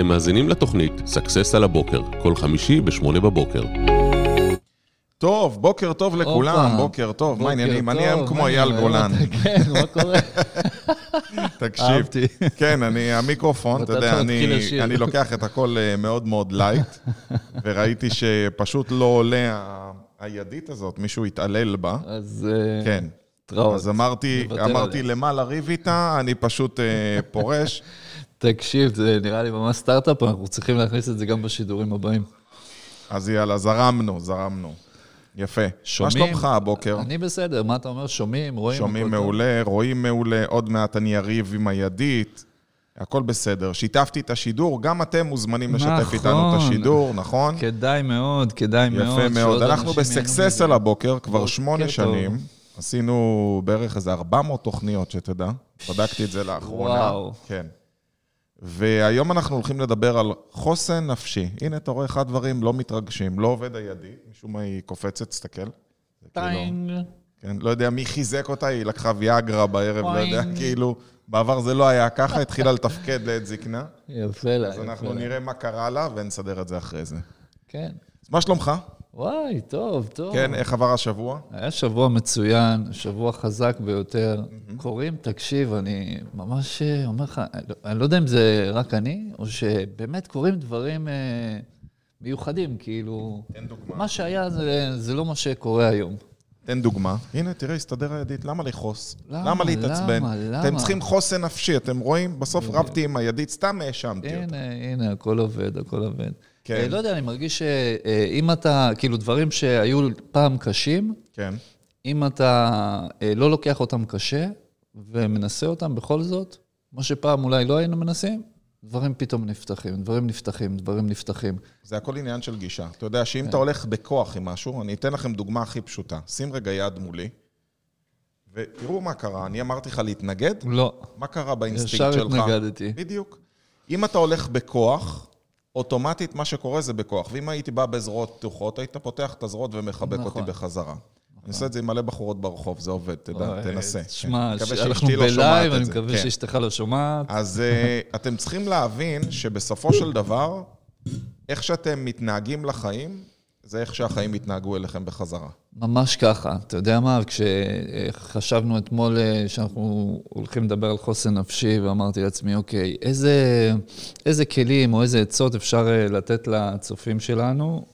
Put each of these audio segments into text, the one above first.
אתם מאזינים לתוכנית סקסס על הבוקר, כל חמישי ב-8 בבוקר. טוב, בוקר טוב לכולם. בוקר טוב, מה העניינים? אני היום כמו אייל? גולן. כן, מה קורה? תקשיב, אהבתי. כן, אני, המיקרופון, אתה יודע, אני. אני לוקח את הכל אה, מאוד מאוד light, וראיתי שפשוט לא עולה ה- הידית הזאת, מישהו התעלל בה. אז אה, כן. התראות. אז אמרתי, אמרתי. למה לריב איתה, אני פשוט אה, פורש. תקשיב, זה נראה לי ממש סטארט-אפ, אנחנו צריכים להכניס את זה גם בשידורים הבאים. אז יאללה, זרמנו, זרמנו. יפה. מה שומעים? שלומך הבוקר? אני בסדר, מה אתה אומר? שומעים, רואים? שומעים הכל טוב? מעולה, רואים מעולה, עוד מעט אני אריב עם הידית, הכל בסדר. שיתפתי את השידור, גם אתם מוזמנים לשתף נכון. איתנו את השידור, נכון? כדאי מאוד, כדאי מאוד. יפה מאוד. אנחנו בסקסס. על הבוקר כבר בוקר שמונה טוב. שנים. עשינו בערך איזה 400 תוכניות, שתדע. בדקתי את זה לאחרונה. וואו. כן. והיום אנחנו הולכים לדבר על חוסן נפשי. הנה, אתה רואה איך הדברים לא מתרגשים, לא עובד הידית, משום מה היא קופצת, תסתכל. כאילו- טיינג. כן, לא יודע מי חיזק אותה, היא לקחה ויאגרה בערב, לא יודע. כאילו, בעבר זה לא היה ככה, התחילה לתפקד לעת זקנה. יפה לה, אז יפה אנחנו לה. נראה מה קרה לה ונסדר את זה אחרי זה. כן. אז מה שלומך? וואי, טוב, טוב. כן, איך עבר השבוע? היה שבוע מצוין, שבוע חזק ביותר. קוראים, תקשיב, אני ממש אה, אומר לך, לא- אני לא יודע אם זה רק אני, או שבאמת קורים דברים אה, מיוחדים, כאילו... תן דוגמה. מה שהיה זה, זה לא מה שקורה היום. תן דוגמה. הנה, תראה, הסתדר הידית, למה לכעוס? למה? למה להתעצבן? למה? למה? אתם צריכים חוסן נפשי, אתם רואים? בסוף רבתי עם הידית, סתם האשמתי אותה. הנה, הנה, הכל עובד, הכל עובד. כן. אה, לא יודע, אני מרגיש שאם אתה, כאילו, דברים שהיו פעם קשים, כן. אם אתה אה, לא לוקח אותם קשה ומנסה אותם בכל זאת, מה שפעם אולי לא היינו מנסים, דברים פתאום נפתחים, דברים נפתחים, דברים נפתחים. זה הכל עניין של גישה. אתה יודע כן. שאם אתה הולך בכוח עם משהו, אני אתן לכם דוגמה הכי פשוטה. שים רגע יד מולי, ותראו מה קרה. אני אמרתי לך להתנגד, לא, מה קרה באינסטינקט ישר שלך? התנגדתי. בדיוק. אם אתה הולך בכוח, אוטומטית מה שקורה זה בכוח. ואם הייתי בא בזרועות פתוחות, היית פותח את הזרועות ומחבק נכון. אותי בחזרה. אני עושה את זה עם מלא בחורות ברחוב, זה עובד, תדע, תנסה. שמע, כן. אנחנו שומעת בלייב, אני. מקווה כן. שאשתך לא שומעת. אז אה, אתם צריכים להבין שבסופו של דבר, איך שאתם מתנהגים לחיים, זה איך שהחיים יתנהגו אליכם בחזרה. ממש ככה. אתה יודע מה, כשחשבנו אתמול אה, שאנחנו הולכים לדבר על חוסן נפשי, ואמרתי לעצמי, אוקיי, איזה, איזה כלים או איזה עצות אפשר אה, לתת לצופים שלנו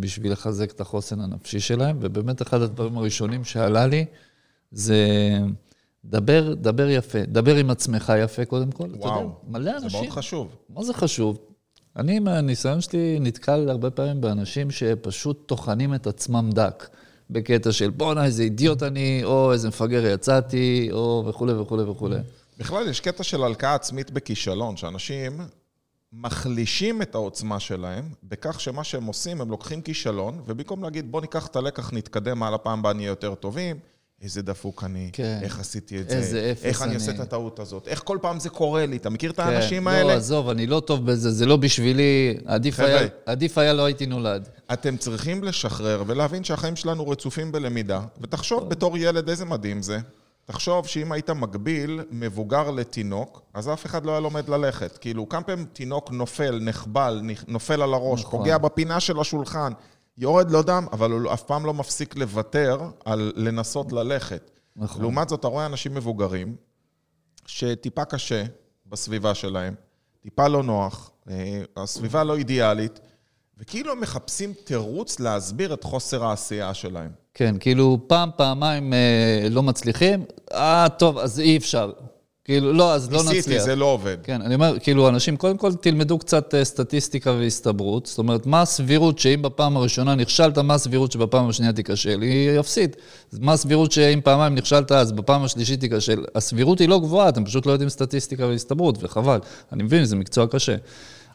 בשביל לחזק את החוסן הנפשי שלהם? ובאמת אחד הדברים הראשונים שעלה לי זה... דבר, דבר יפה, דבר עם עצמך יפה קודם כל. אתה יודע, וואו, מלא זה אנשים, מאוד חשוב. מה זה חשוב? אני, מהניסיון שלי, נתקל הרבה פעמים באנשים שפשוט טוחנים את עצמם דק. בקטע של בואנה, איזה אידיוט אני, או איזה מפגר יצאתי, או וכולי וכולי וכולי. בכלל, יש קטע של הלקאה עצמית בכישלון, שאנשים מחלישים את העוצמה שלהם בכך שמה שהם עושים, הם לוקחים כישלון, ובמקום להגיד, בוא ניקח את הלקח, נתקדם, על הפעם הבאה נהיה יותר טובים, איזה דפוק אני, כן. איך עשיתי את זה, איזה אפס איך אני אני. עושה את הטעות הזאת, איך כל פעם זה קורה לי, אתה מכיר את כן, האנשים לא, האלה? עזוב, אני לא טוב בזה, זה לא בשבילי, עדיף חבר'ה. היה, עדיף היה לא הייתי נולד. אתם צריכים לשחרר ולהבין שהחיים שלנו רצופים בלמידה, ותחשוב בתור ילד איזה מדהים זה. תחשוב שאם היית מגביל מבוגר לתינוק, אז אף אחד לא היה לומד ללכת. כאילו, כמה פעמים תינוק נופל, נחבל, נופל על הראש, נכון. פוגע בפינה של השולחן, יורד לו דם, אבל הוא אף פעם לא מפסיק לוותר על לנסות ללכת. נכון. לעומת זאת, אתה רואה אנשים מבוגרים, שטיפה קשה בסביבה שלהם, טיפה לא נוח, אה, הסביבה לא אידיאלית, וכאילו מחפשים תירוץ להסביר את חוסר העשייה שלהם. כן, כאילו פעם, פעמיים אה, לא מצליחים, אה, טוב, אז אי אפשר. כאילו, לא, אז לא נצליח. ניסיתי, זה לא עובד. כן, אני אומר, כאילו, אנשים, קודם כל תלמדו קצת אה, סטטיסטיקה והסתברות. זאת אומרת, מה הסבירות שאם בפעם הראשונה נכשלת, מה הסבירות שבפעם השנייה תיכשל? היא אפסית. מה הסבירות שאם פעמיים נכשלת, אז בפעם השלישית תיכשל? הסבירות היא לא גבוהה, אתם פשוט לא יודעים סטטיסטיקה והסתברות, וחבל. אני מבין, זה מקצוע קשה.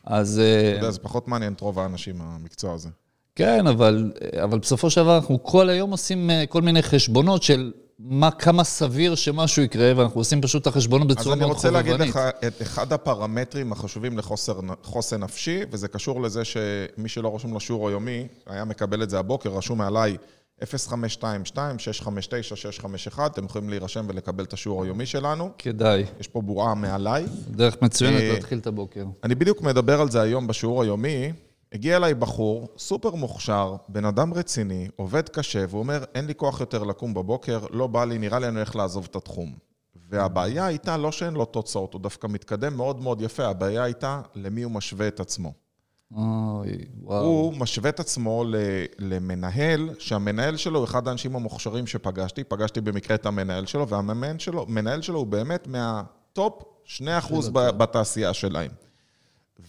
אז... אה, אתה יודע, זה פחות מעניין את רוב האנשים, המקצוע הזה. כן, אבל, אבל בסופו של דבר אנחנו כל היום עושים אה, כל מיני חשבונות של מה, כמה סביר שמשהו יקרה, ואנחנו עושים פשוט את החשבונות אז בצורה אני מאוד רוצה חובבנית. להגיד לך את אחד הפרמטרים החשובים לחוסן נפשי, וזה קשור לזה שמי שלא רשום לו שיעור היומי, היה מקבל את זה הבוקר, רשום מעליי 0522-659-651, אתם יכולים להירשם ולקבל את השיעור היומי שלנו. כדאי. יש פה בועה מעליי. דרך מצוינת אה, להתחיל את הבוקר. אני בדיוק מדבר על זה היום בשיעור היומי. הגיע אליי בחור, סופר מוכשר, בן אדם רציני, עובד קשה, והוא אומר, אין לי כוח יותר לקום בבוקר, לא בא לי, נראה לי אני הולך לעזוב את התחום. והבעיה הייתה לא שאין לו תוצאות, הוא דווקא מתקדם מאוד מאוד יפה, הבעיה הייתה למי הוא משווה את עצמו. אוי, וואו. הוא משווה את עצמו למנהל, שהמנהל שלו הוא אחד האנשים המוכשרים שפגשתי, פגשתי במקרה את המנהל שלו, והמנהל שלו, שלו הוא באמת מהטופ 2% ב- בתעשייה שלהם.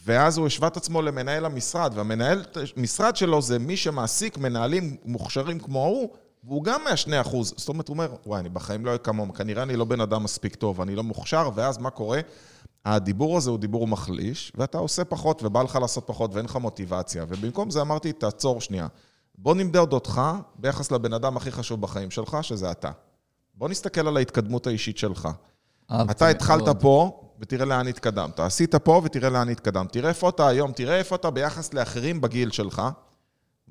ואז הוא השווה את עצמו למנהל המשרד, והמנהל משרד שלו זה מי שמעסיק מנהלים מוכשרים כמו הוא, והוא גם מה-2 אחוז. זאת אומרת, הוא אומר, וואי, אני בחיים לא אהיה כמוהם, כנראה אני לא בן אדם מספיק טוב, אני לא מוכשר, ואז מה קורה? הדיבור הזה הוא דיבור מחליש, ואתה עושה פחות, ובא לך לעשות פחות, ואין לך מוטיבציה. ובמקום זה אמרתי, תעצור שנייה. בוא נמדוד אותך ביחס לבן אדם הכי חשוב בחיים שלך, שזה אתה. בוא נסתכל על ההתקדמות האישית שלך. אהבתי אתה התחלת מאוד. פה, ותראה לאן התקדמת. עשית פה, ותראה לאן התקדמת. תראה איפה אתה היום, תראה איפה אתה ביחס לאחרים בגיל שלך.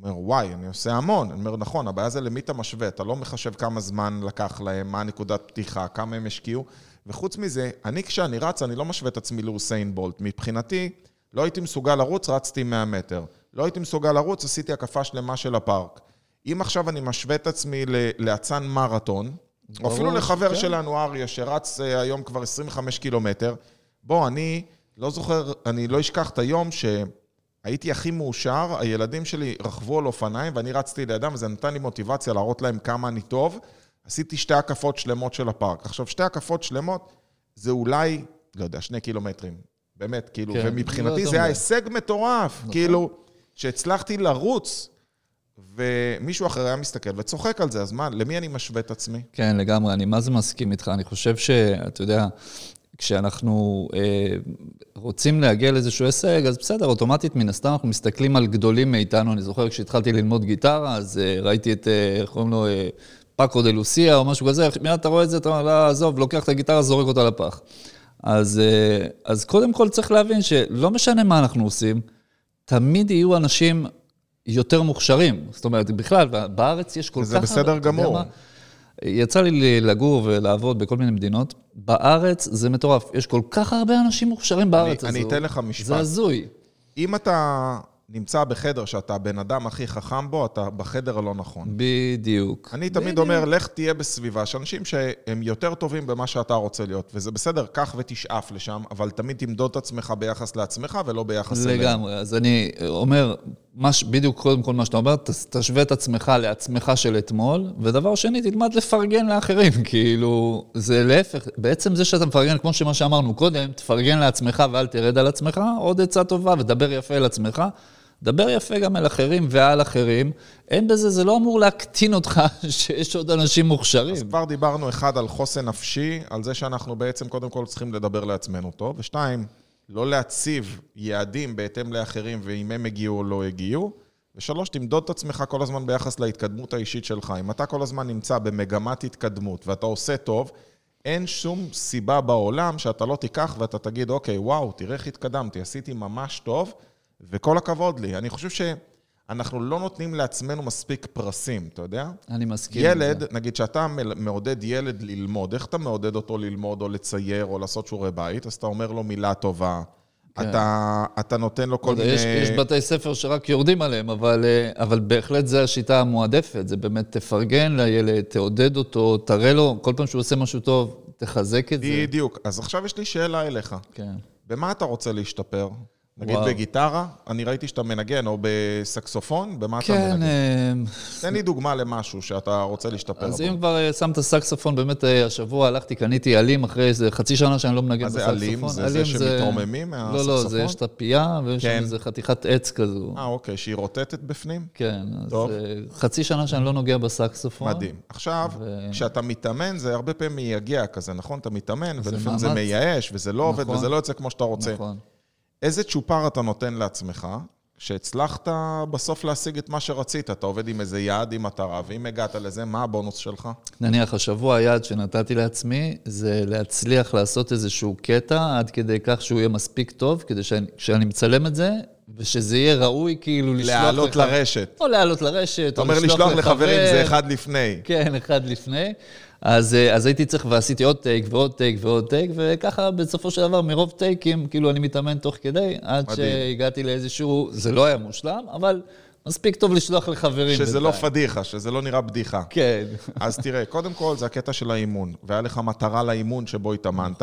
אומר, וואי, אני עושה המון. אני אומר, נכון, הבעיה זה למי אתה משווה. אתה לא מחשב כמה זמן לקח להם, מה הנקודת פתיחה, כמה הם השקיעו. וחוץ מזה, אני כשאני רץ, אני לא משווה את עצמי לאוסיין בולט. מבחינתי, לא הייתי מסוגל לרוץ, רצתי 100 מטר. לא הייתי מסוגל לרוץ, עשיתי הקפה שלמה של הפארק. אם עכשיו אני משווה את עצמי לאצן מרתון, או אפילו לחבר כן. שלנו, אריה, שרץ אה, היום כבר 25 קילומטר, בוא, אני לא זוכר, אני לא אשכח את היום שהייתי הכי מאושר, הילדים שלי רכבו על אופניים ואני רצתי לידם, וזה נתן לי מוטיבציה להראות להם כמה אני טוב. עשיתי שתי הקפות שלמות של הפארק. עכשיו, שתי הקפות שלמות זה אולי, לא יודע, שני קילומטרים. באמת, כאילו, כן, ומבחינתי לא זה היה. הישג מטורף. נכון. כאילו, שהצלחתי לרוץ, ומישהו אחר היה מסתכל וצוחק על זה, אז מה, למי אני משווה את עצמי? כן, לגמרי, אני מה זה מסכים איתך. אני חושב שאתה יודע, כשאנחנו אה, רוצים להגיע לאיזשהו הישג, אז בסדר, אוטומטית, מן הסתם אנחנו מסתכלים על גדולים מאיתנו. אני זוכר כשהתחלתי ללמוד גיטרה, אז אה, ראיתי את, אה, איך קוראים לו, אה, פאקו דה לוסיה או משהו כזה, מיד אתה רואה את זה, אתה אומר, לא, עזוב, לוקח את הגיטרה, זורק אותה לפח. אז, אה, אז קודם כל צריך להבין שלא משנה מה אנחנו עושים, תמיד יהיו אנשים יותר מוכשרים. זאת אומרת, בכלל, בארץ יש כל כך... וזה בסדר יודע גמור. יצא לי לגור ולעבוד בכל מיני מדינות. בארץ זה מטורף. יש כל כך הרבה אנשים מוכשרים בארץ הזו. אני אתן לך משפט. זה הזוי. אם אתה נמצא בחדר שאתה הבן אדם הכי חכם בו, אתה בחדר הלא נכון. בדיוק. אני תמיד בדיוק. אומר, לך תהיה בסביבה של אנשים שהם יותר טובים במה שאתה רוצה להיות, וזה בסדר, קח ותשאף לשם, אבל תמיד תמדוד את עצמך ביחס לעצמך ולא ביחס אליהם. לגמרי. אז אני אומר, מש, בדיוק קודם כל מה שאתה אומר, ת- תשווה את עצמך לעצמך של אתמול, ודבר שני, תלמד לפרגן לאחרים. כאילו, זה להפך, בעצם זה שאתה מפרגן, כמו שמה שאמרנו קודם, תפרגן לעצמך ואל תרד על עצמך, עוד עצה טובה, ודבר יפה אל עצמך. דבר יפה גם אל אחרים ועל אחרים. אין בזה, זה לא אמור להקטין אותך שיש עוד אנשים מוכשרים. אז כבר דיברנו, אחד, על חוסן נפשי, על זה שאנחנו בעצם קודם כל צריכים לדבר לעצמנו טוב, ושתיים, לא להציב יעדים בהתאם לאחרים ואם הם הגיעו או לא הגיעו, ושלוש, תמדוד את עצמך כל הזמן ביחס להתקדמות האישית שלך. אם אתה כל הזמן נמצא במגמת התקדמות ואתה עושה טוב, אין שום סיבה בעולם שאתה לא תיקח ואתה תגיד, אוקיי, וואו, תראה איך התקדמתי, עשיתי ממש טוב, וכל הכבוד לי. אני חושב שאנחנו לא נותנים לעצמנו מספיק פרסים, אתה יודע? אני מסכים. ילד, זה. נגיד שאתה מעודד ילד ללמוד, איך אתה מעודד אותו ללמוד או לצייר או לעשות שיעורי בית? אז אתה אומר לו מילה טובה. כן. אתה, אתה נותן לו כל אתה מיני... יש, יש בתי ספר שרק יורדים עליהם, אבל, אה, אבל בהחלט זו השיטה המועדפת. זה באמת תפרגן לילד, תעודד אותו, תראה לו, כל פעם שהוא עושה משהו טוב, תחזק את זה. בדיוק. אז עכשיו יש לי שאלה אליך. כן. במה אתה רוצה להשתפר? נגיד וואו. בגיטרה? אני ראיתי שאתה מנגן, או בסקסופון? במה אתה כן, מנגן? אה, תן לי דוגמה למשהו שאתה רוצה להשתפר אז בו. אם כבר אה, שמת סקסופון, באמת אה, השבוע הלכתי, קניתי עלים אחרי איזה חצי שנה שאני לא מנגן מה זה בסקסופון. עלים? זה זה שמתרוממים לא, לא, מהסקסופון? זה יש את הפייה, ויש כן. איזה חתיכת עץ כזו. אה, אוקיי, שהיא רוטטת בפנים? כן, אז טוב. אה, חצי שנה שאני לא נוגע בסקסופון. מדהים. עכשיו, ו- כשאתה מתאמן, זה הרבה פעמים מייגע כזה, נכון? אתה מתאמן, זה ולפעמים זה. מייאש, וזה לא עובד, נכון. וזה לא יוצא כמו שאתה רוצה. נכון. איזה צ'ופר אתה נותן לעצמך, שהצלחת בסוף להשיג את מה שרצית? אתה עובד עם איזה יעד, עם מטרה, ואם הגעת לזה, מה הבונוס שלך? נניח, השבוע היעד שנתתי לעצמי זה להצליח לעשות איזשהו קטע עד כדי כך שהוא יהיה מספיק טוב, כדי שאני, כשאני מצלם את זה, ושזה יהיה ראוי כאילו לשלוח. להעלות לרשת. או להעלות לרשת, אתה או אומר לשלוח לחברים זה אחד לפני. כן, אחד לפני. אז, אה, אז הייתי צריך, ועשיתי עוד טייק ועוד טייק ועוד טייק, וככה בסופו של דבר, מרוב טייקים, כאילו אני מתאמן תוך כדי, עד מדהים. שהגעתי לאיזשהו, זה לא היה מושלם, אבל מספיק טוב לשלוח לחברים. שזה לא בינתיים. פדיחה, שזה לא נראה בדיחה. כן. אז תראה, קודם כל זה הקטע של האימון, והיה לך מטרה לאימון שבו התאמנת,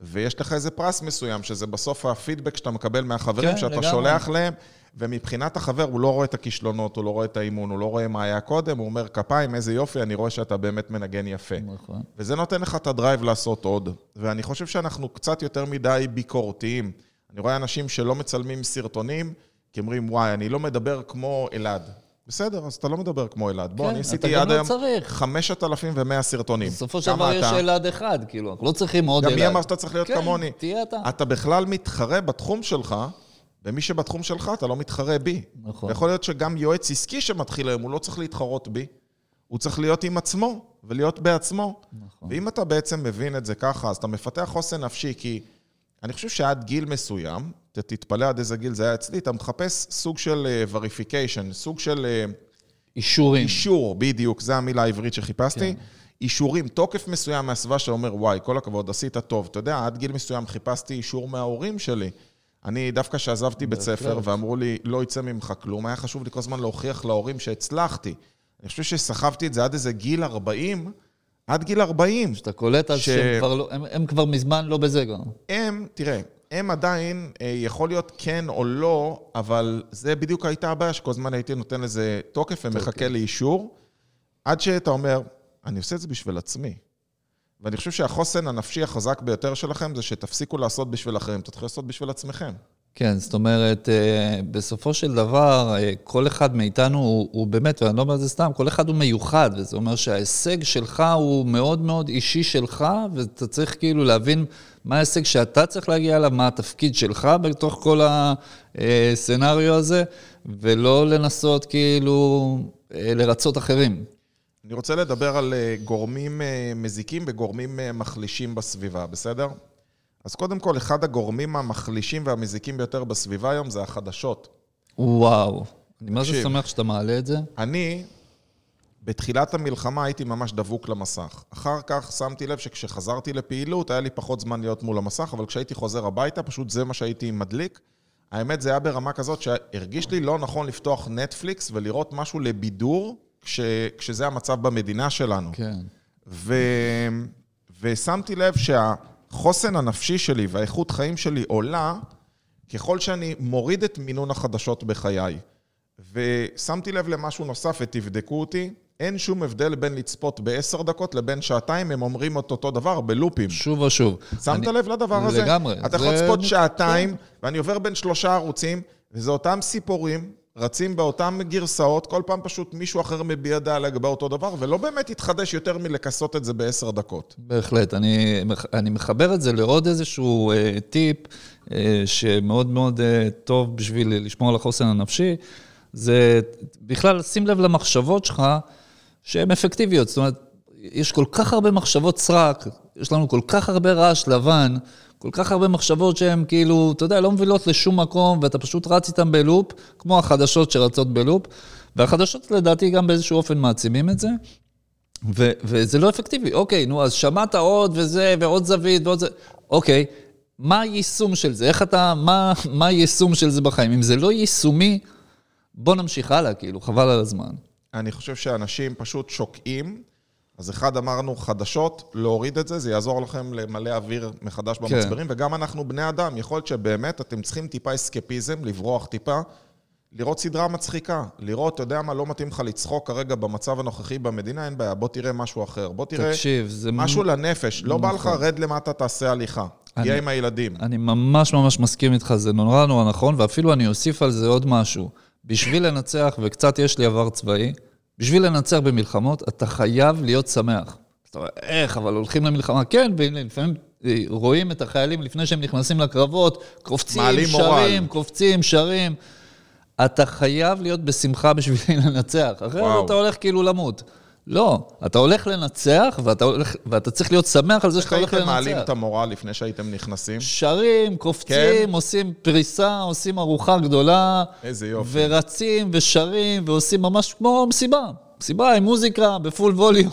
ויש לך איזה פרס מסוים, שזה בסוף הפידבק שאתה מקבל מהחברים, כן, שאתה לגמרי. שולח להם, ומבחינת החבר, הוא לא רואה את הכישלונות, הוא לא רואה את האימון, הוא לא רואה מה היה קודם, הוא אומר, כפיים, איזה יופי, אני רואה שאתה באמת מנגן יפה. נכון. וזה נותן לך את ה drive לעשות עוד. ואני חושב שאנחנו קצת יותר מדי ביקורתיים. אני רואה אנשים שלא מצלמים סרטונים, כי אומרים, וואי, אני לא מדבר כמו אלעד. בסדר, אז אתה לא מדבר כמו אלעד. בוא, כן, אני עשיתי גם עד לא היום צריך. 5,100 סרטונים. בסופו של דבר יש? אלעד אחד, כאילו, אנחנו לא צריכים עוד גם אלעד. מי אמר שאתה צריך להיות כן, כמוני? תהיה אתה. אתה בכלל מתחרה בתחום שלך, ומי שבתחום שלך, אתה לא מתחרה בי. נכון. יכול להיות שגם יועץ עסקי שמתחיל היום, הוא לא צריך להתחרות בי, הוא צריך להיות עם עצמו, ולהיות בעצמו. נכון. ואם אתה בעצם מבין את זה ככה, אז אתה מפתח חוסן נפשי, כי אני חושב שעד גיל מסוים, תתפלא עד איזה גיל זה היה אצלי, אתה מחפש סוג של אה, verification, סוג של אה, אישורים. אישור, בדיוק, זו המילה העברית שחיפשתי. כן. אישורים, תוקף מסוים מהסביבה שאומר, וואי, כל הכבוד, עשית טוב. אתה יודע, עד גיל מסוים חיפשתי אישור מההורים שלי. אני, דווקא כשעזבתי בית ספר ואמרו לי, לא יצא ממך כלום, היה חשוב לי כל הזמן להוכיח להורים שהצלחתי. אני חושב שסחבתי את זה עד איזה גיל 40, עד גיל 40. שאתה קולט אז ש- שהם כבר לא, הם, הם כבר מזמן לא בזה גם. הם, תראה, הם עדיין, אה, יכול להיות כן או לא, אבל זה בדיוק הייתה הבעיה, שכל הזמן הייתי נותן לזה תוקף ומחכה לאישור, עד שאתה אומר, אני עושה את זה בשביל עצמי. ואני חושב שהחוסן הנפשי החזק ביותר שלכם זה שתפסיקו לעשות בשביל אחרים, תתחילו לעשות בשביל עצמכם. כן, זאת אומרת, אה, בסופו של דבר, אה, כל אחד מאיתנו הוא, הוא באמת, ואני לא אומר את זה סתם, כל אחד הוא מיוחד, וזה אומר שההישג שלך הוא מאוד מאוד אישי שלך, ואתה צריך כאילו להבין מה ההישג שאתה צריך להגיע אליו, מה התפקיד שלך בתוך כל הסצנריו הזה, ולא לנסות כאילו אה, לרצות אחרים. אני רוצה לדבר על אה, גורמים אה, מזיקים וגורמים אה, מחלישים בסביבה, בסדר? אז קודם כל, אחד הגורמים המחלישים והמזיקים ביותר בסביבה היום זה החדשות. וואו. אני מה זה. שמח שאתה מעלה את זה. אני, בתחילת המלחמה הייתי ממש דבוק למסך. אחר כך שמתי לב שכשחזרתי לפעילות, היה לי פחות זמן להיות מול המסך, אבל כשהייתי חוזר הביתה, פשוט זה מה שהייתי מדליק. האמת, זה היה ברמה כזאת שהרגיש לי לא נכון לפתוח נטפליקס ולראות משהו לבידור, כשזה המצב במדינה שלנו. כן. ו... ושמתי לב שהחוסן הנפשי שלי והאיכות חיים שלי עולה ככל שאני מוריד את מינון החדשות בחיי. ושמתי לב למשהו נוסף ותבדקו אותי, אין שום הבדל בין לצפות בעשר דקות לבין שעתיים, הם אומרים את אותו דבר בלופים. שוב ושוב. שמת אני- לב לדבר הזה? לגמרי. אתה יכול זה- לצפות כן. שעתיים, ואני עובר בין שלושה ערוצים, וזה אותם סיפורים, רצים באותן גרסאות, כל פעם פשוט מישהו אחר מביע דעה לגבי אותו דבר, ולא באמת יתחדש יותר מלכסות את זה בעשר דקות. בהחלט. אני, אני מחבר את זה לעוד איזשהו אה, טיפ אה, שמאוד מאוד אה, טוב בשביל לשמור על החוסן הנפשי. זה בכלל, שים לב למחשבות שלך שהן אפקטיביות. זאת אומרת, יש כל כך הרבה מחשבות סרק, יש לנו כל כך הרבה רעש לבן, כל כך הרבה מחשבות שהן כאילו, אתה יודע, לא מובילות לשום מקום, ואתה פשוט רץ איתן בלופ, כמו החדשות שרצות בלופ, והחדשות לדעתי גם באיזשהו אופן מעצימים את זה. ו- וזה לא אפקטיבי. אוקיי, נו, אז שמעת עוד וזה, ועוד זווית ועוד זה. אוקיי, מה היישום של זה? איך אתה, מה, מה היישום של זה בחיים? אם זה לא יישומי, בוא נמשיך הלאה, כאילו, חבל על הזמן. אני חושב שאנשים פשוט שוקעים. אז אחד אמרנו, חדשות, להוריד את זה, זה יעזור לכם למלא אוויר מחדש כן. במצברים, וגם אנחנו בני אדם, יכול להיות שבאמת אתם צריכים טיפה אסקפיזם, לברוח טיפה, לראות סדרה מצחיקה, לראות, אתה יודע מה, לא מתאים לך לצחוק כרגע במצב הנוכחי במדינה, אין בעיה, בוא תראה משהו אחר, בוא תראה תקשיב, זה... משהו לנפש, לא בא לך, נכון. רד למטה, תעשה הליכה, תהיה אני- עם הילדים. אני ממש ממש מסכים איתך, זה נורא נורא נכון, ואפילו אני אוסיף על זה עוד משהו. בשביל לנצח, וקצת יש לי עבר צבאי, בשביל לנצח במלחמות, אתה חייב להיות שמח. אתה אומר, איך, אבל הולכים למלחמה? כן, ולפעמים אה, רואים את החיילים לפני שהם נכנסים לקרבות, קופצים, שרים, מורל. קופצים, שרים. אתה חייב להיות בשמחה בשביל לנצח, אחרת. אתה הולך כאילו למות. לא, אתה הולך לנצח, ואתה, הולך, ואתה צריך להיות שמח על זה איך שאתה הולך הייתם מעלים לנצח. את המורל לפני שהייתם נכנסים? שרים, קופצים, כן. עושים פריסה, עושים ארוחה גדולה. איזה יופי. ורצים ושרים ועושים ממש כמו מסיבה. מסיבה עם מוזיקה בפול ווליום.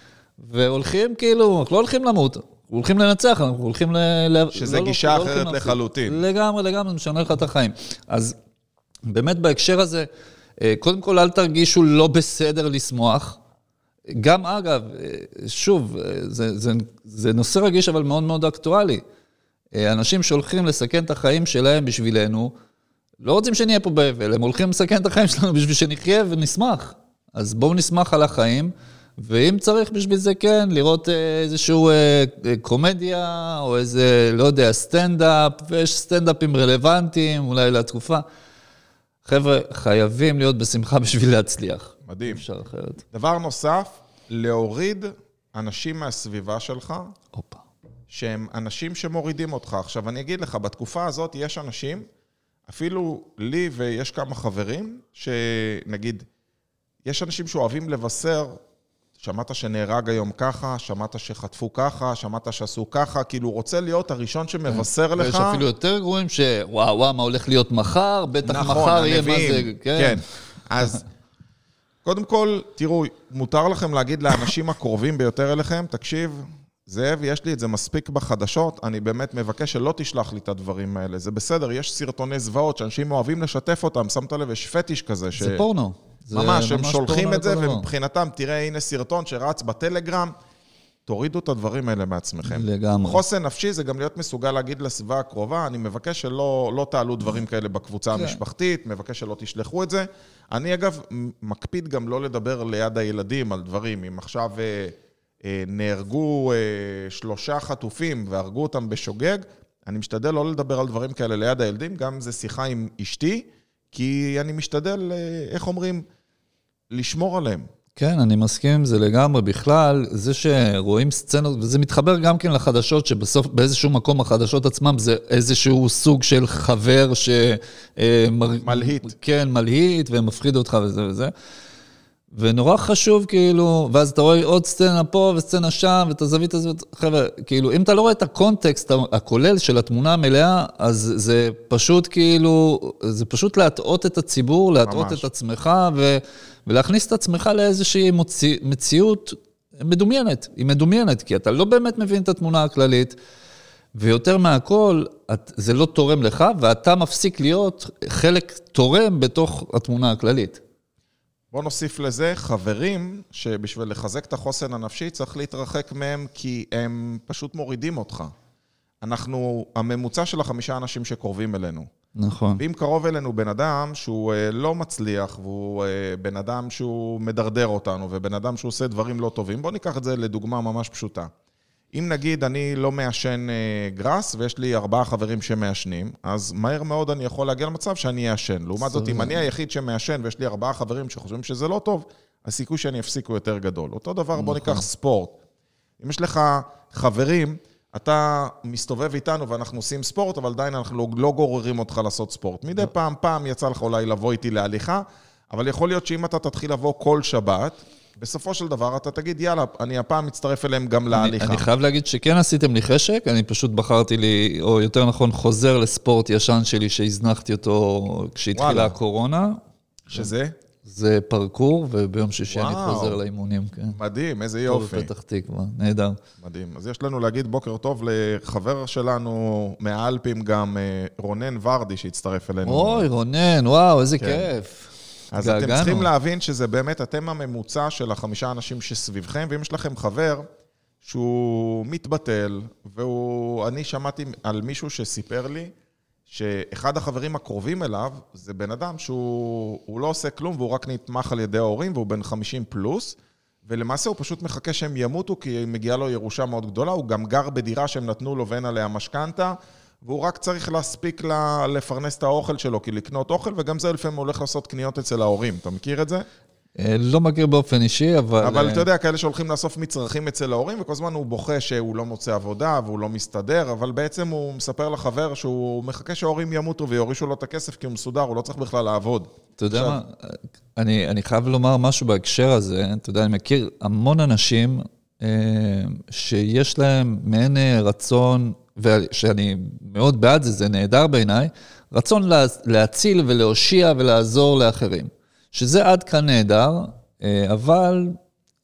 והולכים כאילו, אנחנו לא הולכים למות, אנחנו הולכים לנצח, אנחנו הולכים ל... ל- שזה לא- לא- גישה לא אחרת להפסיד. לחלוטין. לגמרי, לגמרי, זה משנה לך את החיים. אז באמת בהקשר הזה, אה, קודם כל אל תרגישו לא בסדר לשמוח. גם אגב, שוב, זה, זה, זה נושא רגיש אבל מאוד מאוד אקטואלי. אנשים שהולכים לסכן את החיים שלהם בשבילנו, לא רוצים שנהיה פה באבל, הם הולכים לסכן את החיים שלנו בשביל שנחיה ונשמח. אז בואו נשמח על החיים, ואם צריך בשביל זה כן, לראות אה, איזשהו אה, אה, קומדיה, או איזה, לא יודע, סטנדאפ, ויש סטנדאפים רלוונטיים, אולי לתקופה. חבר'ה, חייבים להיות בשמחה בשביל להצליח. מדהים. אפשר אחרת. דבר נוסף, להוריד אנשים מהסביבה שלך, הופה. שהם אנשים שמורידים אותך. עכשיו, אני אגיד לך, בתקופה הזאת יש אנשים, אפילו לי ויש כמה חברים, שנגיד, יש אנשים שאוהבים לבשר, שמעת שנהרג היום ככה, שמעת שחטפו ככה, שמעת שעשו ככה, כאילו, רוצה להיות הראשון שמבשר לך. ויש אפילו יותר גרועים שוואו, וואו, מה הולך להיות מחר? בטח מחר יהיה מה זה... נכון, כן. אז קודם כל, תראו, מותר לכם להגיד לאנשים הקרובים ביותר אליכם, תקשיב, זאב, יש לי את זה מספיק בחדשות, אני באמת מבקש שלא תשלח לי את הדברים האלה. זה בסדר, יש סרטוני זוועות שאנשים אוהבים לשתף אותם, שמת לב, יש פטיש כזה. ש... זה פורנו. זה ממש, הם שולחים פורנו את זה. ומבחינתם, תראה, הנה סרטון שרץ בטלגרם, תורידו את הדברים האלה מעצמכם. לגמרי. חוסן נפשי זה גם להיות מסוגל להגיד לסביבה הקרובה, אני מבקש שלא לא תעלו דברים כאלה בקבוצה כן. המשפחתית, מבקש שלא תשלחו את זה. אני אגב מקפיד גם לא לדבר ליד הילדים על דברים. אם עכשיו אה, אה, נהרגו אה, שלושה חטופים והרגו אותם בשוגג, אני משתדל לא לדבר על דברים כאלה ליד הילדים, גם אם זה שיחה עם אשתי, כי אני משתדל, אה, איך אומרים, לשמור עליהם. כן, אני מסכים עם זה לגמרי. בכלל, זה שרואים סצנות, וזה מתחבר גם כן לחדשות, שבסוף, באיזשהו מקום החדשות עצמם זה איזשהו סוג של חבר ש... אה, מלהיט. כן, מלהיט, ומפחיד אותך וזה וזה. ונורא חשוב, כאילו, ואז אתה רואה עוד סצנה פה וסצנה שם, ואת הזווית הזאת, חבר'ה, כאילו, אם אתה לא רואה את הקונטקסט הכולל של התמונה המלאה, אז זה פשוט כאילו, זה פשוט להטעות את הציבור, להטעות. את עצמך, ו, ולהכניס את עצמך לאיזושהי מוציא, מציאות מדומיינת. היא מדומיינת, כי אתה לא באמת מבין את התמונה הכללית. ויותר מהכל, את, זה לא תורם לך, ואתה מפסיק להיות חלק תורם בתוך התמונה הכללית. בוא נוסיף לזה חברים שבשביל לחזק את החוסן הנפשי צריך להתרחק מהם כי הם פשוט מורידים אותך. אנחנו, הממוצע של החמישה אנשים שקרובים אלינו. נכון. ואם קרוב אלינו בן אדם שהוא אה, לא מצליח, והוא אה, בן אדם שהוא מדרדר אותנו, ובן אדם שהוא עושה דברים לא טובים, בואו ניקח את זה לדוגמה ממש פשוטה. אם נגיד אני לא מעשן אה, גראס, ויש לי ארבעה חברים שמעשנים, אז מהר מאוד אני יכול להגיע למצב שאני אעשן. לעומת זאת, אם אני היחיד שמעשן ויש לי ארבעה חברים שחושבים שזה לא טוב, הסיכוי שאני אפסיק הוא יותר גדול. אותו דבר, בוא ניקח ספורט. אם יש לך חברים, אתה מסתובב איתנו ואנחנו עושים ספורט, אבל עדיין אנחנו לא, לא גוררים אותך לעשות ספורט. מדי פעם, פעם יצא לך אולי לבוא איתי להליכה, אבל יכול להיות שאם אתה תתחיל לבוא כל שבת, בסופו של דבר אתה תגיד, יאללה, אני הפעם מצטרף אליהם גם אני, להליכה. אני חייב להגיד שכן עשיתם לי חשק, אני פשוט בחרתי לי, או יותר נכון, חוזר לספורט ישן שלי שהזנחתי אותו כשהתחילה וואלה. הקורונה. שזה זה פרקור, וביום שישי אני. חוזר לאימונים, כן. מדהים, איזה טוב, יופי. פתח תקווה, נהדר. מדהים. אז יש לנו להגיד בוקר טוב לחבר שלנו מהאלפים גם, אה, רונן ורדי, שהצטרף אלינו. אוי, רונן, וואו, איזה כן. כיף. אז אתם. צריכים להבין שזה באמת, אתם הממוצע של החמישה אנשים שסביבכם, ואם יש לכם חבר שהוא מתבטל, והוא... אני שמעתי על מישהו שסיפר לי שאחד החברים הקרובים אליו זה בן אדם שהוא הוא לא עושה כלום והוא רק נתמך על ידי ההורים והוא בן 50 פלוס, ולמעשה הוא פשוט מחכה שהם ימותו כי מגיעה לו ירושה מאוד גדולה, הוא גם גר בדירה שהם נתנו לו ואין עליה משכנתה. והוא רק צריך להספיק לה, לפרנס את האוכל שלו, כי לקנות אוכל, וגם זה לפעמים הוא הולך לעשות קניות אצל ההורים. אתה מכיר את זה? אה, לא מכיר באופן אישי, אבל... אבל אה, אתה יודע, כאלה שהולכים לאסוף מצרכים אצל ההורים, וכל הזמן הוא בוכה שהוא לא מוצא עבודה והוא לא מסתדר, אבל בעצם הוא מספר לחבר שהוא מחכה שההורים ימותו ויורישו לו את הכסף כי הוא מסודר, הוא לא צריך בכלל לעבוד. אתה יודע עכשיו- מה, אני, אני חייב לומר משהו בהקשר הזה. אתה יודע, אני מכיר המון אנשים אה, שיש להם מעין אה, רצון, ושאני מאוד בעד זה, זה נהדר בעיניי, רצון לה, להציל ולהושיע ולעזור לאחרים. שזה עד כאן נהדר, אה, אבל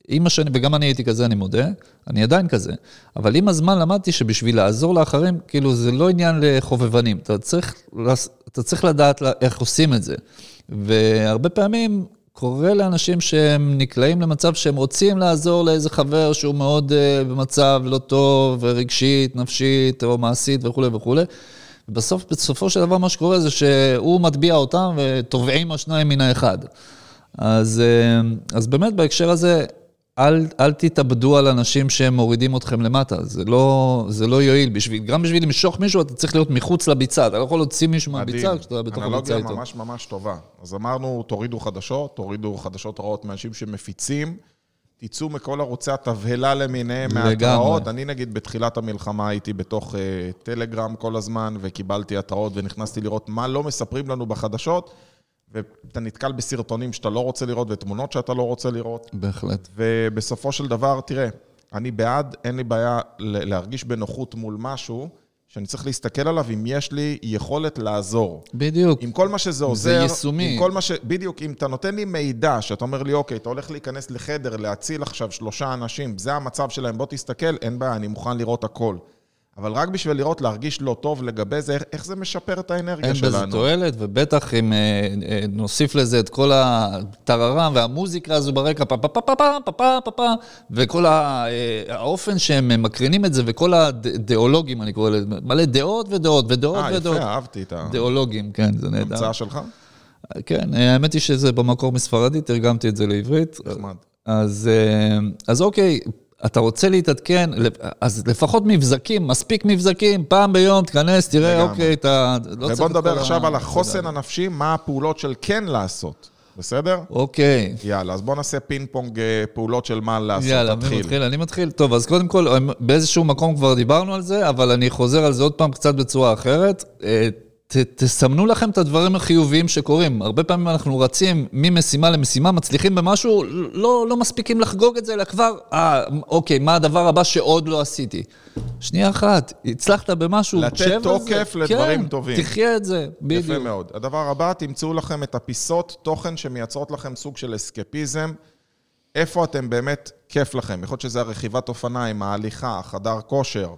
עם השני, וגם אני הייתי כזה, אני מודה, אני עדיין כזה, אבל עם הזמן למדתי שבשביל לעזור לאחרים, כאילו זה לא עניין לחובבנים, אתה צריך, אתה צריך לדעת איך עושים את זה. והרבה פעמים קורה לאנשים שהם נקלעים למצב שהם רוצים לעזור לאיזה חבר שהוא מאוד uh, במצב לא טוב, רגשית, נפשית או מעשית וכולי וכולי. ובסוף, בסופו של דבר מה שקורה זה שהוא מטביע אותם וטובעים השניים מן האחד. אז, אה, אז באמת בהקשר הזה, אל, אל תתאבדו על אנשים שהם מורידים אתכם למטה, זה לא, זה לא יועיל. בשביל, גם בשביל למשוך מישהו, אתה צריך להיות מחוץ לביצה, אתה לא יכול להוציא מישהו מהביצה כשאתה בתוך הביצה אנלוגיה איתו. ממש ממש טובה. אז אמרנו, תורידו חדשות, תורידו חדשות רעות מאנשים שמפיצים, תצאו מכל ערוצי התבהלה למיניהם, לגמרי. מההתראות. אני נגיד בתחילת המלחמה הייתי בתוך uh, טלגרם כל הזמן, וקיבלתי התראות ונכנסתי לראות מה לא מספרים לנו בחדשות, ואתה נתקל בסרטונים שאתה לא רוצה לראות ותמונות שאתה לא רוצה לראות. בהחלט. ובסופו של דבר, תראה, אני בעד, אין לי בעיה להרגיש בנוחות מול משהו, שאני צריך להסתכל עליו אם יש לי יכולת לעזור. בדיוק. עם כל מה שזה עוזר, יישומי. עם כל מה ש... בדיוק, אם אתה נותן לי מידע, שאתה אומר לי, אוקיי, אתה הולך להיכנס לחדר, להציל עכשיו שלושה אנשים, זה המצב שלהם, בוא תסתכל, אין בעיה, אני מוכן לראות הכל. אבל רק בשביל לראות, להרגיש לא טוב לגבי זה, איך- זה משפר את האנרגיה אין שלנו. בזה תועלת, ובטח אם אה, אה, נוסיף לזה את כל הטררם והמוזיקה הזו ברקע, פה פה פה פה פה פה פה פה פה, וכל ה- אה, האופן שהם מקרינים את זה, וכל הדאולוגים, אני קורא לזה, מלא דעות ודעות ודעות אה, ודעות. יפה, אהבתי את דאולוגים, כן, זה נהדר. ההמצאה שלך. כן, אה, האמת היא שזה במקור מספרדית, תרגמתי את זה לעברית. נחמד. אז, אה, אז אוקיי, אתה רוצה להתעדכן, אז לפחות מבזקים, מספיק מבזקים, פעם ביום תיכנס, תראה, לגמרי. אוקיי, אתה לא צריך... ובוא נדבר עכשיו ה- על החוסן הנפשי, מה הפעולות של כן לעשות, בסדר? אוקיי. יאללה, אז בוא נעשה פינג פונג אה, פעולות של מה לעשות, יאללה, מי תתחיל. מתחיל? אני מתחיל. טוב, אז קודם כל, באיזשהו מקום כבר דיברנו על זה, אבל אני חוזר על זה עוד פעם קצת בצורה אחרת. ת, תסמנו לכם את הדברים החיוביים שקורים. הרבה פעמים אנחנו רצים ממשימה למשימה, מצליחים במשהו, לא, לא מספיקים לחגוג את זה, אלא כבר, אה, אוקיי, מה הדבר הבא שעוד לא עשיתי? שנייה אחת, הצלחת במשהו, לתת שב על זה. תוקף לדברים כן, טובים. תחיה את זה, בדיוק. יפה מאוד. הדבר הבא, תמצאו לכם את הפיסות תוכן שמייצרות לכם סוג של אסקפיזם. איפה אתם באמת כיף לכם? יכול להיות שזה הרכיבת אופניים, ההליכה, החדר כושר,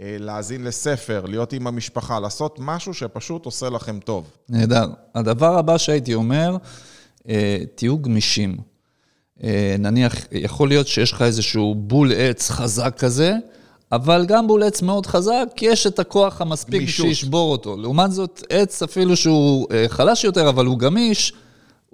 להאזין לספר, להיות עם המשפחה, לעשות משהו שפשוט עושה לכם טוב. נהדר. הדבר הבא שהייתי אומר, אה, תהיו גמישים. אה, נניח, יכול להיות שיש לך איזשהו בול עץ חזק כזה, אבל גם בול עץ מאוד חזק, יש את הכוח המספיק גמישות. שישבור אותו. לעומת זאת, עץ אפילו שהוא אה, חלש יותר, אבל הוא גמיש,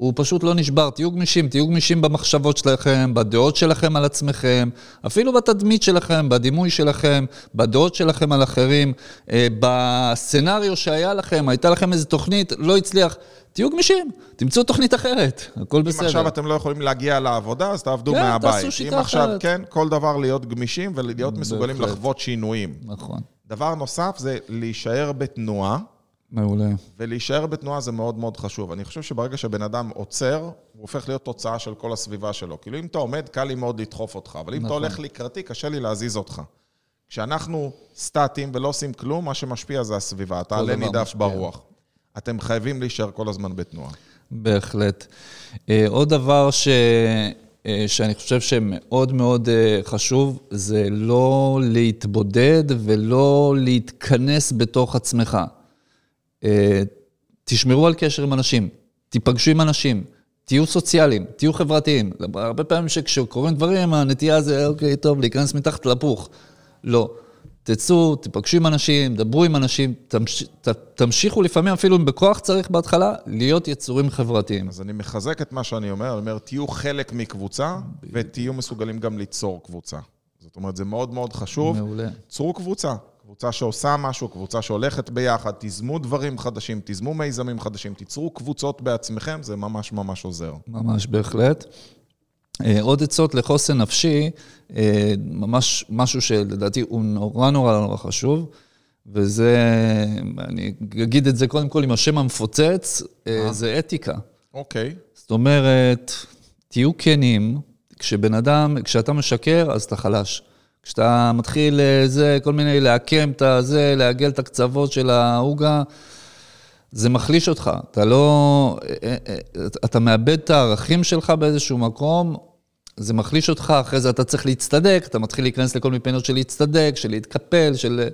הוא פשוט לא נשבר. תהיו גמישים, תהיו גמישים במחשבות שלכם, בדעות שלכם על עצמכם, אפילו בתדמית שלכם, בדימוי שלכם, בדעות שלכם על אחרים, אה, בסצנריו שהיה לכם, הייתה לכם איזו תוכנית, לא הצליח. תהיו גמישים, תמצאו תוכנית אחרת, הכל אם בסדר. עכשיו אתם לא יכולים להגיע לעבודה, אז תעבדו כן, מהבית. תעשו שיטה אם עכשיו, אחרת. כן, כל דבר להיות גמישים ולהיות מסוגלים בהחלט. לחוות שינויים. נכון, דבר נוסף זה להישאר בתנועה, מעולה. ולהישאר בתנועה זה מאוד מאוד חשוב. אני חושב שברגע שבן אדם עוצר, הוא הופך להיות תוצאה של כל הסביבה שלו. כאילו, אם אתה עומד, קל לי מאוד לדחוף אותך, אבל אם אתה נכון. הולך לקראתי, קשה לי להזיז אותך. כשאנחנו סטטיים ולא עושים כלום, מה שמשפיע זה הסביבה. אתה עלה נידף. ברוח. אתם חייבים להישאר כל הזמן בתנועה. בהחלט. אה, עוד דבר ש... אה, שאני חושב שמאוד מאוד אה, חשוב, זה לא להתבודד ולא להתכנס בתוך עצמך. אה, תשמרו על קשר עם אנשים, תיפגשו עם אנשים, תהיו סוציאליים, תהיו חברתיים. הרבה פעמים שכשקורים דברים, הנטייה זה, אוקיי, טוב, להיכנס מתחת לפוך. לא. תצאו, תיפגשו עם אנשים, דברו עם אנשים, תמש... ת... תמשיכו לפעמים, אפילו אם בכוח צריך בהתחלה, להיות יצורים חברתיים. אז אני מחזק את מה שאני אומר, אני אומר, תהיו חלק מקבוצה, ותהיו מסוגלים גם ליצור קבוצה. זאת אומרת, זה מאוד מאוד חשוב. מעולה. צרו קבוצה. קבוצה שעושה משהו, קבוצה שהולכת ביחד, תיזמו דברים חדשים, תיזמו מיזמים חדשים, תיצרו קבוצות בעצמכם, זה ממש ממש עוזר. ממש בהחלט. אה, עוד עצות לחוסן נפשי, אה, ממש משהו שלדעתי הוא נורא נורא נורא חשוב, וזה, אני אגיד את זה קודם כל עם השם המפוצץ, אה, זה אתיקה. אוקיי. זאת אומרת, תהיו כנים, כשבן אדם, כשאתה משקר, אז אתה חלש. כשאתה מתחיל אה, זה, כל מיני לעקם את הזה, לעגל את הקצוות של העוגה, זה מחליש אותך. אתה לא... אה, אה, אתה מאבד את הערכים שלך באיזשהו מקום, זה מחליש אותך, אחרי זה אתה צריך להצטדק, אתה מתחיל להיכנס לכל מיני פינות של להצטדק, של להתקפל, של...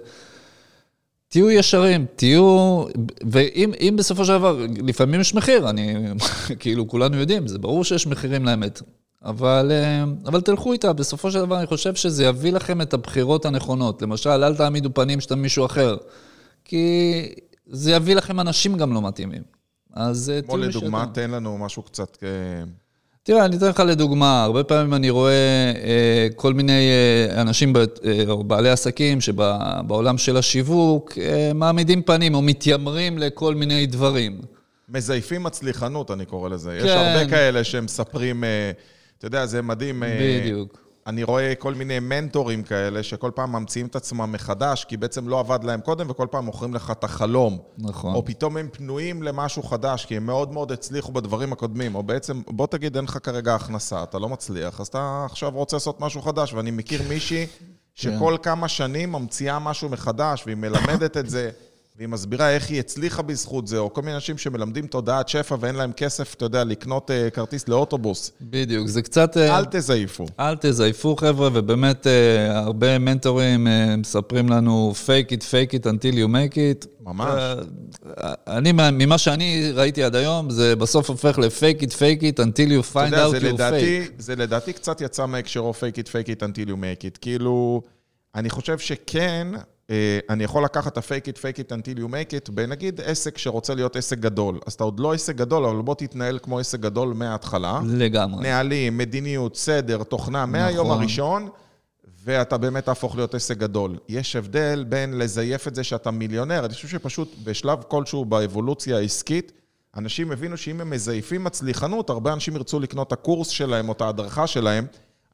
תהיו ישרים, תהיו... ואם בסופו של דבר, לפעמים יש מחיר, אני... כאילו, כולנו יודעים, זה ברור שיש מחירים לאמת. אבל, אה, אבל תלכו איתה, בסופו של דבר אני חושב שזה יביא לכם את הבחירות הנכונות. למשל, אל תעמידו פנים שאתה מישהו אחר, כי זה יביא לכם אנשים גם לא מתאימים. אז אה, תהיו משלם. כמו לדוגמה, תן לנו משהו קצת... אה, תראה, אני אתן לך לדוגמה, הרבה פעמים אני רואה אה, כל מיני אה, אנשים, ב, אה, או בעלי עסקים, שבעולם של השיווק, אה, מעמידים פנים או מתיימרים לכל מיני דברים. מזייפים מצליחנות, אני קורא לזה. כן. יש הרבה כאלה שמספרים... אה, אתה יודע, זה מדהים. אה, בדיוק. אני רואה כל מיני מנטורים כאלה, שכל פעם ממציאים את עצמם מחדש, כי בעצם לא עבד להם קודם, וכל פעם מוכרים לך את החלום. נכון. או פתאום הם פנויים למשהו חדש, כי הם מאוד מאוד הצליחו בדברים הקודמים. או בעצם, בוא תגיד, אין לך כרגע הכנסה, אתה לא מצליח, אז אתה עכשיו רוצה לעשות משהו חדש. ואני מכיר מישהי שכל כן. כמה שנים ממציאה משהו מחדש, והיא מלמדת את זה. והיא מסבירה איך היא הצליחה בזכות זה, או כל מיני אנשים שמלמדים תודעת שפע ואין להם כסף, אתה יודע, לקנות uh, כרטיס לאוטובוס. בדיוק, זה קצת... Uh, אל תזייפו. אל תזייפו, חבר'ה, ובאמת uh, הרבה מנטורים uh, מספרים לנו fake it, fake it until you make it. ממש. Uh, אני, ממה שאני ראיתי עד היום, זה בסוף הופך ל-fake it, fake it until you find יודע, out you're לדעתי, fake. זה לדעתי קצת יצא מהקשרו fake it, fake it until you make it. כאילו, אני חושב שכן... אה, אני יכול לקחת את ה-fake it, fake it until you make it, בנגיד עסק שרוצה להיות עסק גדול. אז אתה עוד לא עסק גדול, אבל בוא תתנהל כמו עסק גדול מההתחלה. לגמרי. נהלים, מדיניות, סדר, תוכנה, נכון. מהיום הראשון, ואתה באמת תהפוך להיות עסק גדול. יש הבדל בין לזייף את זה שאתה מיליונר, אני חושב שפשוט בשלב כלשהו באבולוציה העסקית, אנשים הבינו שאם הם מזייפים מצליחנות, הרבה אנשים ירצו לקנות את הקורס שלהם או את ההדרכה שלהם.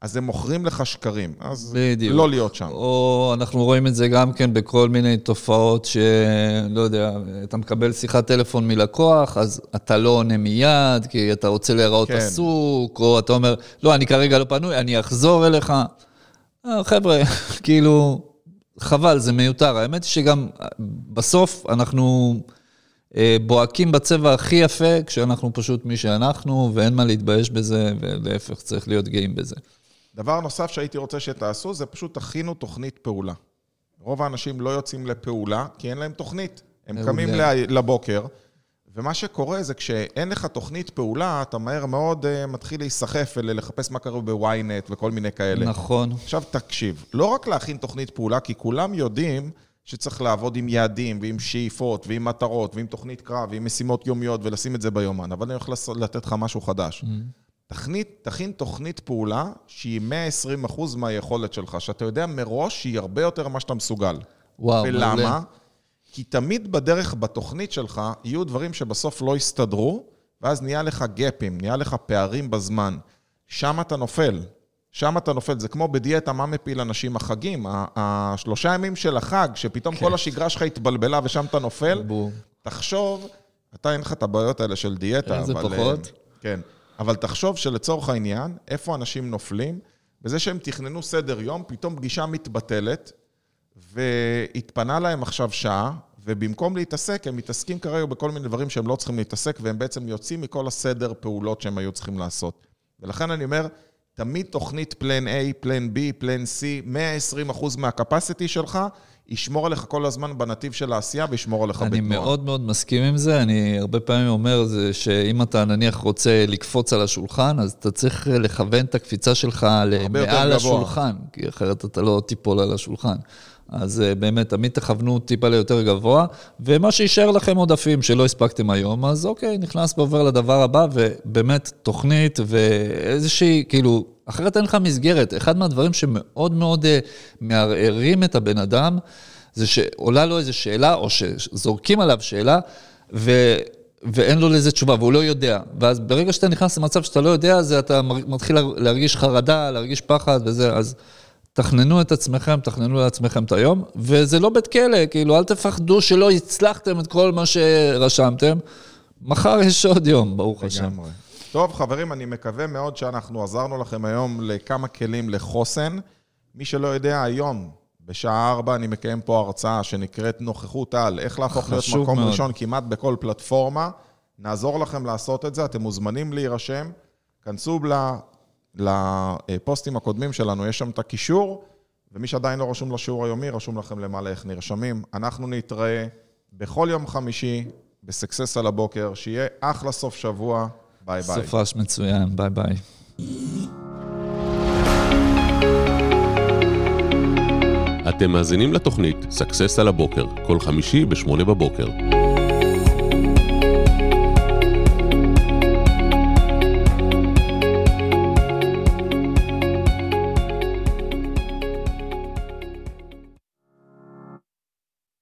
אז הם מוכרים לך שקרים. אז בדיוק. לא להיות שם. או אנחנו רואים את זה גם כן בכל מיני תופעות שלא יודע, אתה מקבל שיחת טלפון מלקוח, אז אתה לא עונה מיד, כי אתה רוצה להיראות כן. עסוק, או אתה אומר, לא, אני כרגע לא פנוי, אני אחזור אליך. אה, חבר'ה, כאילו, חבל, זה מיותר. האמת היא שגם בסוף אנחנו... אה, בוהקים בצבע הכי יפה, כשאנחנו פשוט מי שאנחנו, ואין מה להתבייש בזה, ולהפך, צריך להיות גאים בזה. דבר נוסף שהייתי רוצה שתעשו, זה פשוט תכינו תוכנית פעולה. רוב האנשים לא יוצאים לפעולה, כי אין להם תוכנית. הם קמים לבוקר, ומה שקורה זה כשאין לך תוכנית פעולה, אתה מהר מאוד uh, מתחיל להיסחף ולחפש מה קרה בוויינט וכל מיני כאלה. נכון. עכשיו תקשיב, לא רק להכין תוכנית פעולה, כי כולם יודעים שצריך לעבוד עם יעדים ועם שאיפות ועם מטרות ועם תוכנית קרב ועם משימות יומיות ולשים את זה ביומן, אבל אני הולך לתת לך משהו חדש. Mm-hmm. תכנית, תכין תוכנית פעולה שהיא 120 אחוז מהיכולת שלך, שאתה יודע מראש שהיא הרבה יותר ממה שאתה מסוגל. וואו, ולמה? מלא. כי תמיד בדרך בתוכנית שלך יהיו דברים שבסוף לא יסתדרו, ואז נהיה לך גפים, נהיה לך פערים בזמן. שם אתה נופל. שם אתה נופל. זה כמו בדיאטה, מה מפיל אנשים? החגים. השלושה ימים של החג, שפתאום כן. כל השגרה שלך התבלבלה ושם אתה נופל, בוא. תחשוב, אתה אין לך את הבעיות האלה של דיאטה, אבל... זה פחות. כן. אבל תחשוב שלצורך העניין, איפה אנשים נופלים? בזה שהם תכננו סדר יום, פתאום פגישה מתבטלת, והתפנה להם עכשיו שעה, ובמקום להתעסק, הם מתעסקים כרגע בכל מיני דברים שהם לא צריכים להתעסק, והם בעצם יוצאים מכל הסדר פעולות שהם היו צריכים לעשות. ולכן אני אומר, תמיד תוכנית פלן A, פלן B, פלן C, 120% מהקפסיטי שלך, ישמור עליך כל הזמן בנתיב של העשייה וישמור עליך בתנועה. אני מאוד מאוד מסכים עם זה. אני הרבה פעמים אומר זה שאם אתה נניח רוצה לקפוץ על השולחן, אז אתה צריך לכוון את הקפיצה שלך למעל השולחן, כי אחרת אתה לא תיפול על השולחן. אז אה, באמת, תמיד תכוונו טיפה ליותר גבוה, ומה שישאר לכם עודפים שלא הספקתם היום, אז אוקיי, נכנס ועובר לדבר הבא, ובאמת, תוכנית ואיזושהי, כאילו, אחרת אין לך מסגרת. אחד מהדברים שמאוד מאוד uh, מערערים את הבן אדם, זה שעולה לו איזו שאלה, או שזורקים עליו שאלה, ו... ואין לו לזה תשובה, והוא לא יודע. ואז ברגע שאתה נכנס למצב שאתה לא יודע, זה אתה מתחיל להרגיש חרדה, להרגיש פחד וזה, אז תכננו את עצמכם, תכננו לעצמכם את היום, וזה לא בית כלא, כאילו, אל תפחדו שלא הצלחתם את כל מה שרשמתם. מחר יש עוד יום, ברוך השם. לגמרי. טוב, חברים, אני מקווה מאוד שאנחנו עזרנו לכם היום לכמה כלים לחוסן. מי שלא יודע, היום, בשעה 4, אני מקיים פה הרצאה שנקראת נוכחות על, איך להפוך להיות מקום מאוד. ראשון כמעט בכל פלטפורמה. נעזור לכם לעשות את זה, אתם מוזמנים להירשם. כנסו לפוסטים הקודמים שלנו, יש שם את הקישור, ומי שעדיין לא רשום לשיעור היומי, רשום לכם למעלה איך נרשמים. אנחנו נתראה בכל יום חמישי בסקסס על הבוקר, שיהיה אחלה סוף שבוע. bye bye. סופש מצוין, bye bye. אתם מאזינים לתוכנית Success על הבוקר, כל חמישי ב-8 בבוקר.